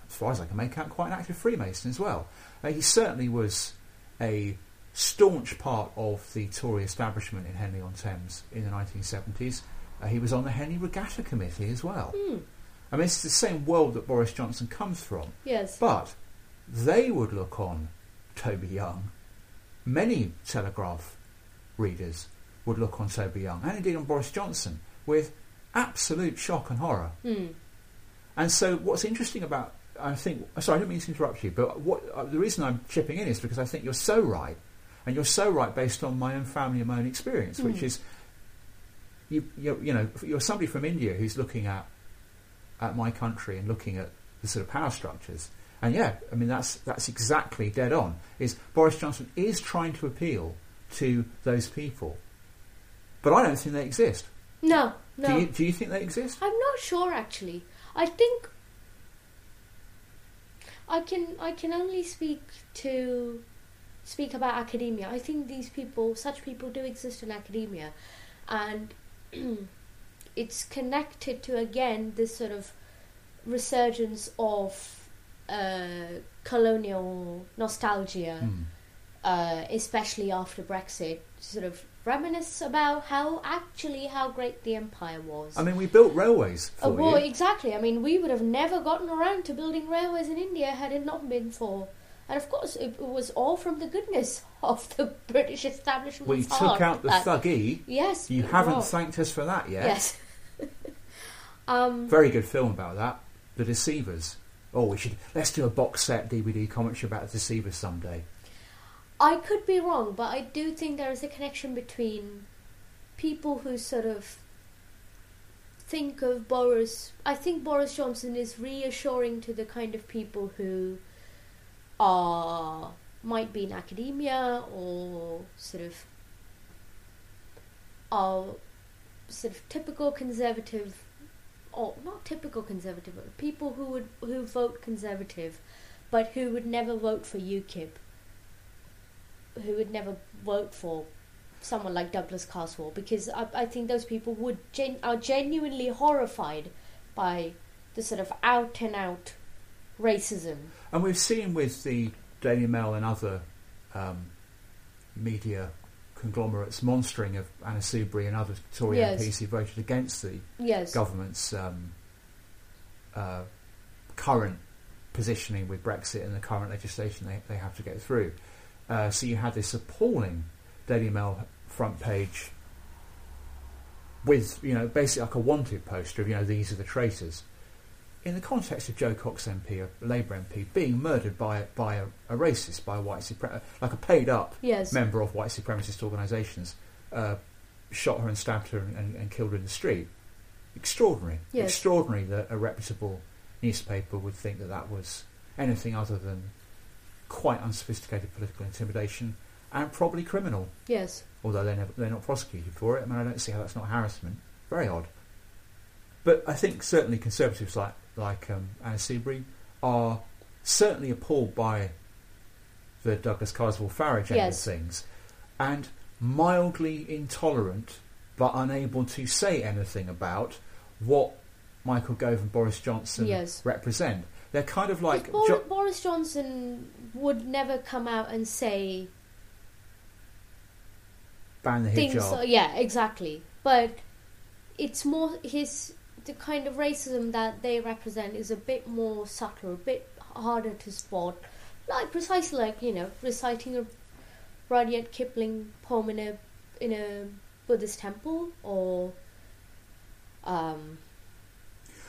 as far as I can make out, quite an active Freemason as well. Uh, he certainly was a staunch part of the Tory establishment in Henley on Thames in the 1970s. Uh, he was on the Henley Regatta Committee as well. Hmm. I mean, it's the same world that Boris Johnson comes from. Yes. But they would look on Toby Young. Many Telegraph readers would look on Toby Young, and indeed on Boris Johnson, with absolute shock and horror. Hmm. And so, what's interesting about I think sorry, I don't mean to interrupt you, but what uh, the reason I'm chipping in is because I think you're so right, and you're so right based on my own family and my own experience, which Mm. is you you you know you're somebody from India who's looking at at my country and looking at the sort of power structures. And yeah, I mean that's that's exactly dead on. Is Boris Johnson is trying to appeal to those people, but I don't think they exist. No, no. Do you do you think they exist? I'm not sure actually. I think I can I can only speak to speak about academia. I think these people, such people, do exist in academia, and it's connected to again this sort of resurgence of uh, colonial nostalgia, Hmm. uh, especially after Brexit. Sort of reminisce about how actually how great the empire was. I mean, we built railways for Oh, well, you. exactly. I mean, we would have never gotten around to building railways in India had it not been for. And of course, it, it was all from the goodness of the British establishment. We took out the thuggee. Yes. You haven't well, thanked us for that yet. Yes. um, Very good film about that. The Deceivers. Oh, we should let's do a box set DVD commentary about the Deceivers someday. I could be wrong, but I do think there is a connection between people who sort of think of Boris. I think Boris Johnson is reassuring to the kind of people who are might be in academia or sort of are sort of typical conservative or not typical conservative, but people who would who vote conservative, but who would never vote for UKIP, who would never vote for someone like Douglas Carswell, because I, I think those people would gen- are genuinely horrified by the sort of out and out racism. And we've seen with the Daily Mail and other um, media conglomerates monstering of Anna Soubry and other Tory Yes. MPs who voted against the Yes. government's um, uh, current positioning with Brexit and the current legislation they, they have to get through. Uh, so you had this appalling Daily Mail front page with, you know, basically like a wanted poster of, you know, these are the traitors. In the context of Jo Cox MP, a Labour MP, being murdered by by a, a racist, by a white supre- like a paid up Yes. member of white supremacist organisations, uh, shot her and stabbed her and, and, and killed her in the street. Extraordinary. Yes. Extraordinary that a reputable newspaper would think that that was anything other than quite unsophisticated political intimidation and probably criminal. Yes. Although they're, never, they're not prosecuted for it. I mean, I don't see how that's not harassment. Very odd. But I think certainly conservatives like like um, Anna Soubry are certainly appalled by the Douglas Carswell Farage end Yes. of things, and mildly intolerant but unable to say anything about what Michael Gove and Boris Johnson Yes. represent. They're kind of like Bor- Jo- Boris Johnson would never come out and say ban the things. hijab. uh, yeah, exactly. But it's more his the kind of racism that they represent is a bit more subtle, a bit harder to spot, like precisely like you know reciting a Rudyard Kipling poem in a in a Buddhist temple or um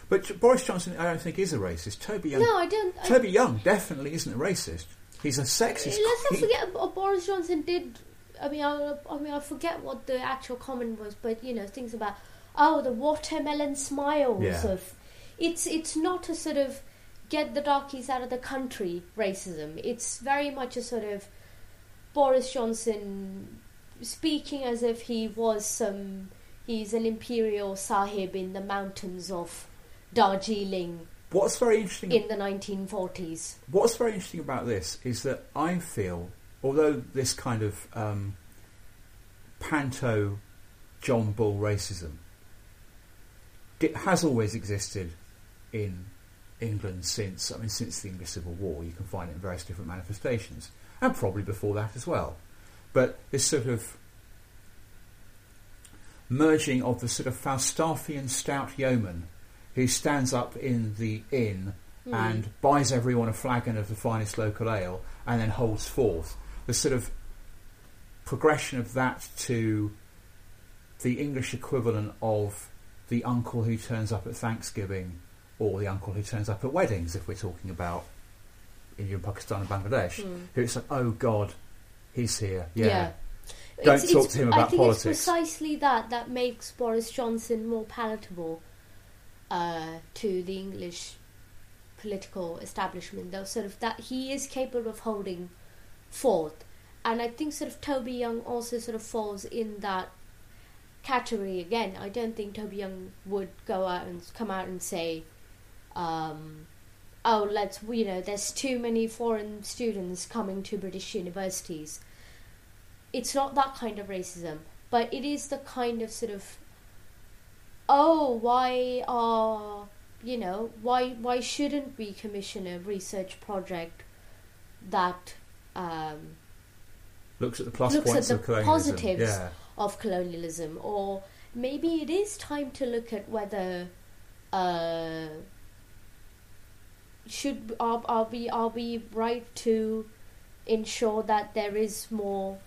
But Boris Johnson, I don't think is a racist. Toby Young. No, I don't- I- Toby Young definitely isn't a racist. He's a sexist. Let's not forget what Boris Johnson did. I mean, I, I mean, I forget what the actual comment was, but you know, things about oh, the watermelon smiles Yeah. of. It's it's not a sort of get the darkies out of the country racism. It's very much a sort of Boris Johnson speaking as if he was some. He's an imperial sahib in the mountains of Darjeeling What's very interesting in the 1940s. What's very interesting about this is that I feel, although this kind of um, panto John Bull racism it has always existed in England since I mean since the English Civil War. You can find it in various different manifestations, and probably before that as well. But this sort of merging of the sort of Falstaffian stout yeoman who stands up in the inn Hmm. and buys everyone a flagon of the finest local ale and then holds forth. The sort of progression of that to the English equivalent of the uncle who turns up at Thanksgiving or the uncle who turns up at weddings, if we're talking about India, and Pakistan, and Bangladesh, Hmm. who it's like, oh God, he's here. Yeah. Yeah. Don't It's- talk it's- to him about politics. I think politics. it's precisely that that makes Boris Johnson more palatable uh, to the English political establishment. Though sort of that he is capable of holding forth, and I think sort of Toby Young also sort of falls in that category again. I don't think Toby Young would go out and come out and say. Um, oh, let's you know, there's too many foreign students coming to British universities it's not that kind of racism, but it is the kind of sort of oh, why are you know why why shouldn't we commission a research project that um, Looks at the plus looks points at of the colonialism. positives Yeah. Of colonialism, or maybe it is time to look at whether uh, should are, are we are we right to ensure that there is more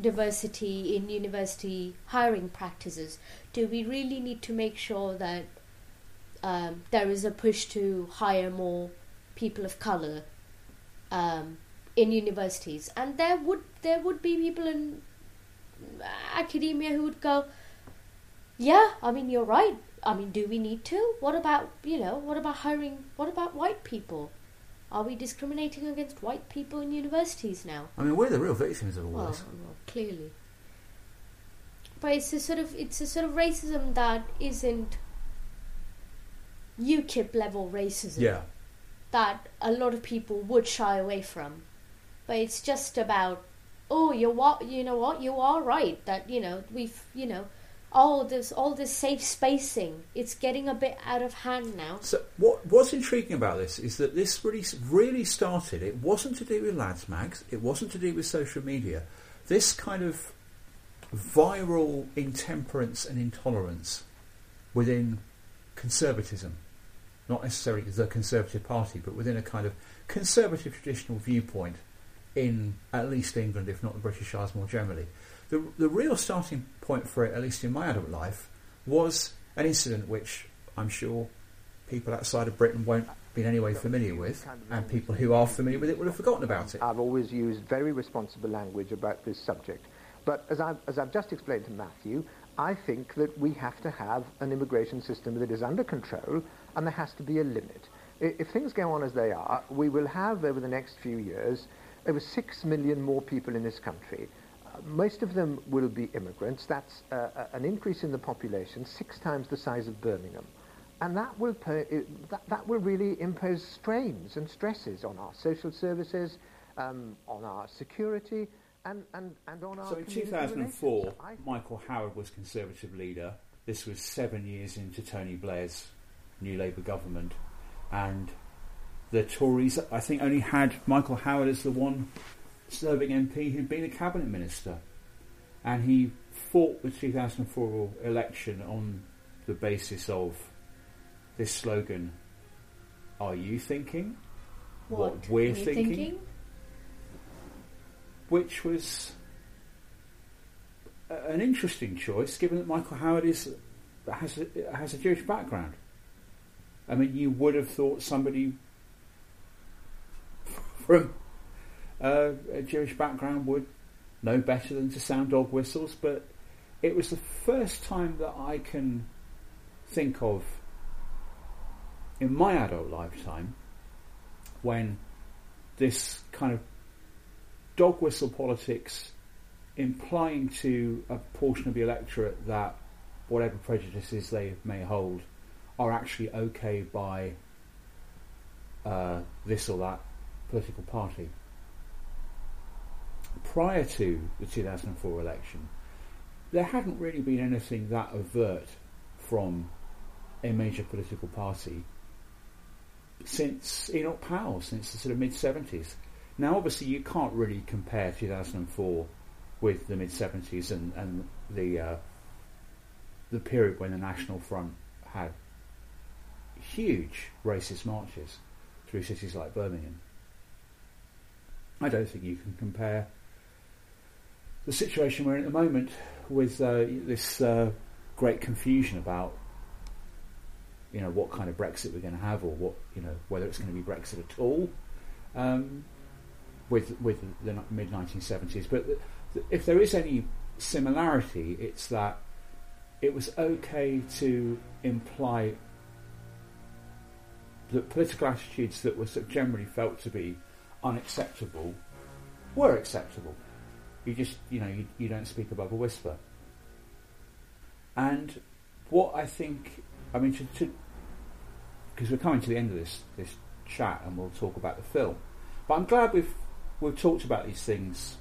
diversity in university hiring practices? Do we really need to make sure that um, there is a push to hire more people of color um, in universities? And there would there would be people in academia who would go, yeah, I mean you're right. I mean, do we need to? What about you know? What about hiring? What about white people? Are we discriminating against white people in universities now? I mean, we're the real victims of all Well, this. well, clearly. But it's a sort of it's a sort of racism that isn't UKIP level racism. Yeah. That a lot of people would shy away from. But it's just about oh, you're what you know what you are right that you know we've you know all this all this safe spacing. It's getting a bit out of hand now. So what what's intriguing about this is that this really really started. It wasn't to do with lads mags. It wasn't to do with social media. This kind of viral intemperance and intolerance within conservatism, not necessarily the Conservative Party, but within a kind of conservative traditional viewpoint in at least England, if not the British Isles more generally. The, the real starting point for it, at least in my adult life, was an incident which I'm sure people outside of Britain won't be in any way familiar with, and people who are familiar with it will have forgotten about it. I've always used very responsible language about this subject. But as I've, as I've just explained to Matthew, I think that we have to have an immigration system that is under control and there has to be a limit. If things go on as they are, we will have over the next few years over six million more people in this country. Uh, most of them will be immigrants. That's uh, uh, an increase in the population, six times the size of Birmingham. And that will, per, that, that will really impose strains and stresses on our social services, um, on our security, and, and, and on our So in 2004, relations. I Michael Howard was Conservative leader. This was seven years into Tony Blair's new Labour government, and the Tories, I think, only had Michael Howard as the one serving MP who'd been a cabinet minister, and he fought the 2004 election on the basis of this slogan: "Are you thinking What we're thinking?" thinking? which was an interesting choice, given that Michael Howard is has a, has a Jewish background. I mean, you would have thought somebody from uh, a Jewish background would know better than to sound dog whistles, but it was the first time that I can think of in my adult lifetime when this kind of dog whistle politics implying to a portion of the electorate that whatever prejudices they may hold are actually okay by uh, this or that political party. Prior to the 2004 election, there hadn't really been anything that overt from a major political party since Enoch Powell, since the sort of mid 70s. Now, obviously, you can't really compare 2004 with the mid 70s and, and the uh, the period when the National Front had huge racist marches through cities like Birmingham. I don't think you can compare the situation we're in at the moment with uh, this uh, great confusion about you know what kind of Brexit we're going to have or what you know whether it's going to be Brexit at all um, with with the mid 1970s. But if there is any similarity, it's that it was okay to imply that political attitudes that were generally felt to be unacceptable were acceptable. You just, you know, you, you don't speak above a whisper. And what I think, I mean, to, because we're coming to the end of this this chat and we'll talk about the film, but I'm glad we've we've talked about these things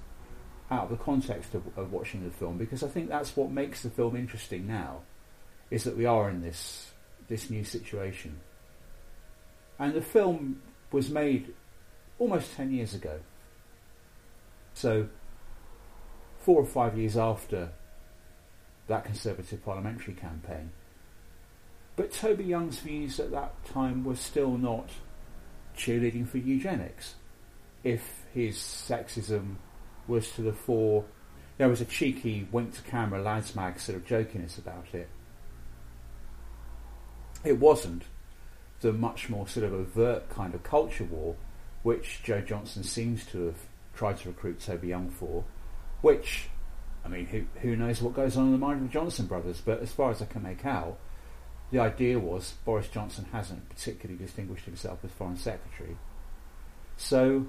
out of the context of, of watching the film because I think that's what makes the film interesting now, is that we are in this this new situation. And the film was made almost ten years ago. So four or five years after that Conservative parliamentary campaign. But Toby Young's views at that time were still not cheerleading for eugenics. If his sexism was to the fore, there was a cheeky wink to camera lads mag sort of jokiness about it. It wasn't the much more sort of overt kind of culture war which Jo Johnson seems to have tried to recruit Toby Young for, which, I mean, who, who knows what goes on in the mind of the Johnson brothers, but as far as I can make out, the idea was Boris Johnson hasn't particularly distinguished himself as Foreign Secretary. So,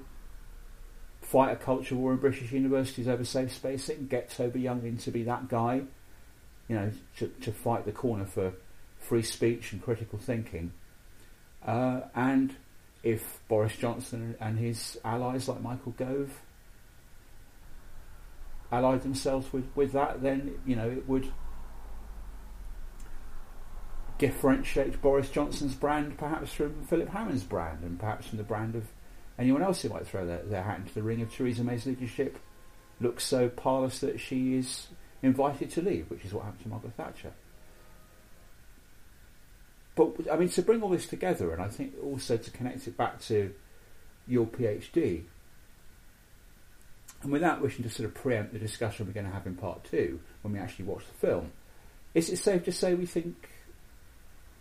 fight a culture war in British universities over safe spacing, get Toby Young in to be that guy, you know, to, to fight the corner for free speech and critical thinking. Uh, and if Boris Johnson and his allies like Michael Gove allied themselves with, with that, then, you know, it would differentiate Boris Johnson's brand perhaps from Philip Hammond's brand and perhaps from the brand of anyone else who might throw their, their hat into the ring if Theresa May's leadership looks so parlous that she is invited to leave, which is what happened to Margaret Thatcher. But I mean, to bring all this together, and I think also to connect it back to your PhD, and without wishing to sort of preempt the discussion we're going to have in part two when we actually watch the film, is it safe to say we think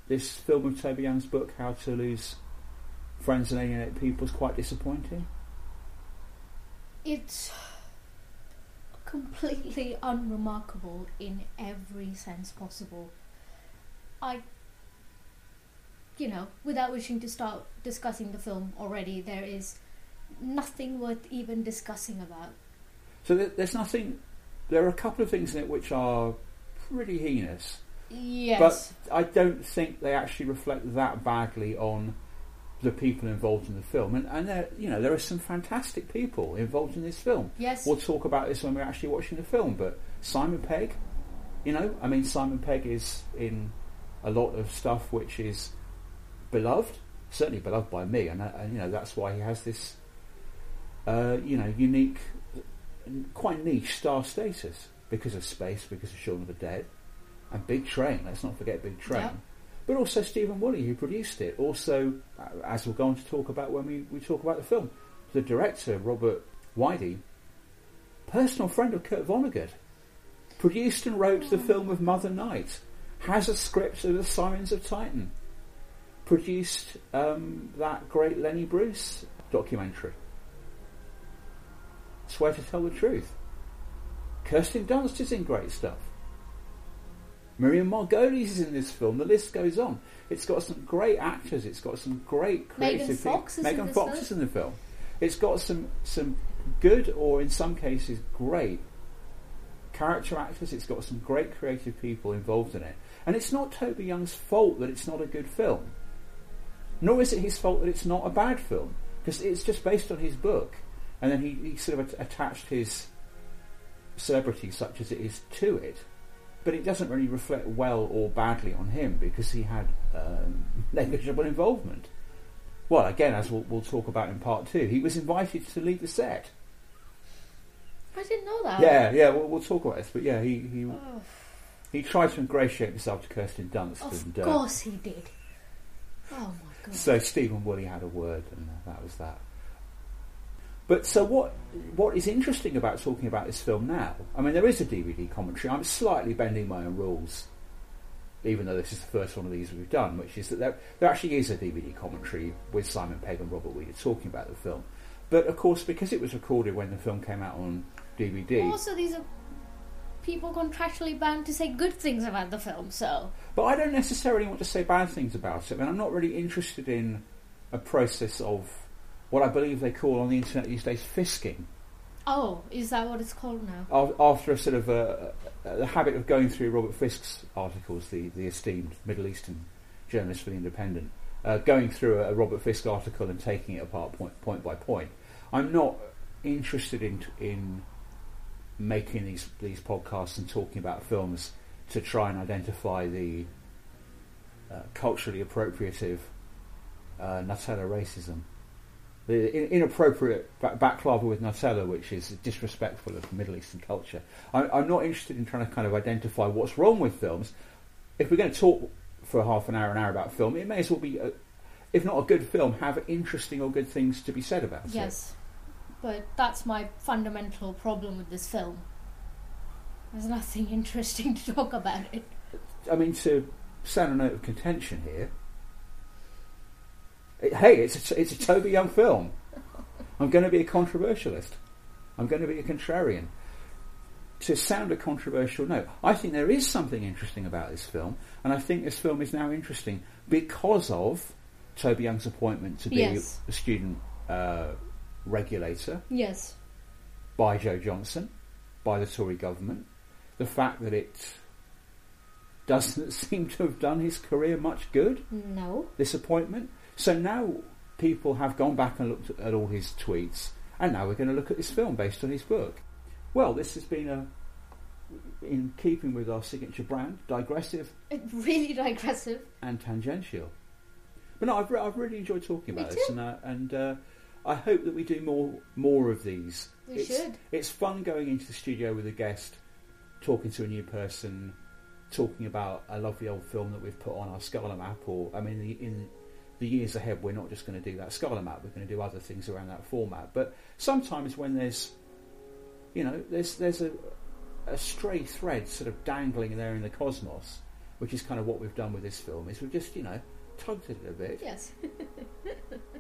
this film of Toby Young's book, How to Lose Friends and Alienate People, is quite disappointing? It's completely unremarkable in every sense possible. I, you know, without wishing to start discussing the film already, there is nothing worth even discussing about. So there's nothing. There are a couple of things in it which are pretty heinous. Yes. But I don't think they actually reflect that badly on the people involved in the film. And, and there, you know, there are some fantastic people involved in this film. Yes. We'll talk about this when we're actually watching the film. But Simon Pegg, you know, I mean, Simon Pegg is in a lot of stuff which is beloved, certainly beloved by me, and, uh, and you know that's why he has this, uh, you know, unique, quite niche star status because of Spaced, because of Shaun of the Dead, and Big Train. Let's not forget Big Train. But also Stephen Woolley, who produced it. Also, uh, as we're going to talk about when we, we talk about the film, the director Robert Weide personal friend of Kurt Vonnegut, produced and wrote the film of Mother Night, has a script of The Sirens of Titan, produced um, that great Lenny Bruce documentary. Swear to tell the truth. Kirsten Dunst is in great stuff. Miriam Margolyes is in this film. The list goes on. It's got some great actors. It's got some great creative Megan people. Fox is Megan this Fox is in the film. It's got some some good, or in some cases, great character actors. It's got some great creative people involved in it. And it's not Toby Young's fault that it's not a good film. Nor is it his fault that it's not a bad film. Because it's just based on his book. And then he, he sort of at- attached his celebrity, such as it is, to it. But it doesn't really reflect well or badly on him because he had um, negligible involvement. Well, again, as we'll, we'll talk about in part two, he was invited to lead the set. I didn't know that. Yeah, yeah, we'll, we'll talk about this. But yeah, he he, Oh, he tried to ingratiate himself to Kirsten Dunst. of and, uh, course he did. Oh my god. So Stephen Woolley had a word, and uh, that was that. But so what? What is interesting about talking about this film now? I mean, there is a DVD commentary. I'm slightly bending my own rules, even though this is the first one of these we've done, which is that there, there actually is a DVD commentary with Simon Pegg and Robert Weide talking about the film. But of course, because it was recorded when the film came out on DVD, Also, these are people contractually bound to say good things about the film, so. But I don't necessarily want to say bad things about it. I mean, I'm not really interested in a process of what I believe they call on the internet these days fisking. Oh, is that what it's called now? After a sort of a, a, habit of going through Robert Fisk's articles, the, the esteemed Middle Eastern journalist for the Independent, uh, going through a, a Robert Fisk article and taking it apart point, point by point. I'm not interested in in making these these podcasts and talking about films to try and identify the uh, culturally appropriative uh, Nutella racism, the in- inappropriate ba- baklava with Nutella, which is disrespectful of Middle Eastern culture. I, I'm not interested in trying to kind of identify what's wrong with films. If we're going to talk for half an hour, an hour about film, it may as well be, a, if not a good film, have interesting or good things to be said about it. Yes. But that's my fundamental problem with this film. There's nothing interesting to talk about it. I mean, to sound a note of contention here. it- hey, it's a, it's a Toby Young film. I'm going to be a controversialist. I'm going to be a contrarian. To sound a controversial note, I think there is something interesting about this film, and I think this film is now interesting because of Toby Young's appointment to be Yes. a student uh, regulator Yes. by Jo Johnson, by the Tory government, the fact that it doesn't seem to have done his career much good, No. this appointment. So now people have gone back and looked at all his tweets, and now we're going to look at this film based on his book. Well, this has been a, in keeping with our signature brand, digressive Really digressive. and tangential. But no, I've, re- I've really enjoyed talking Me about this, too. and, uh, and uh, I hope that we do more more of these. We it's, should. It's fun going into the studio with a guest, talking to a new person, talking about a lovely old film that we've put on our Scholar map. Or I mean, the, in the years ahead, we're not just going to do that Scholar map. We're going to do other things around that format. But sometimes when there's, you know, there's there's a a stray thread sort of dangling there in the cosmos, which is kind of what we've done with this film. Is we've just you know tugged at it a bit, Yes.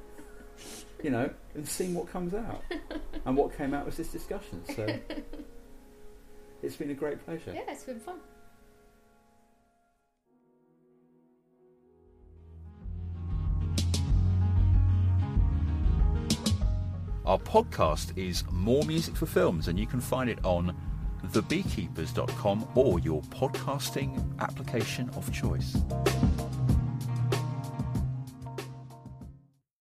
you know, and seeing what comes out. and what came out was this discussion. So it's been a great pleasure. Yeah, it's been fun. Our podcast is More Music for Films, and you can find it on thebeekeepers.com or your podcasting application of choice.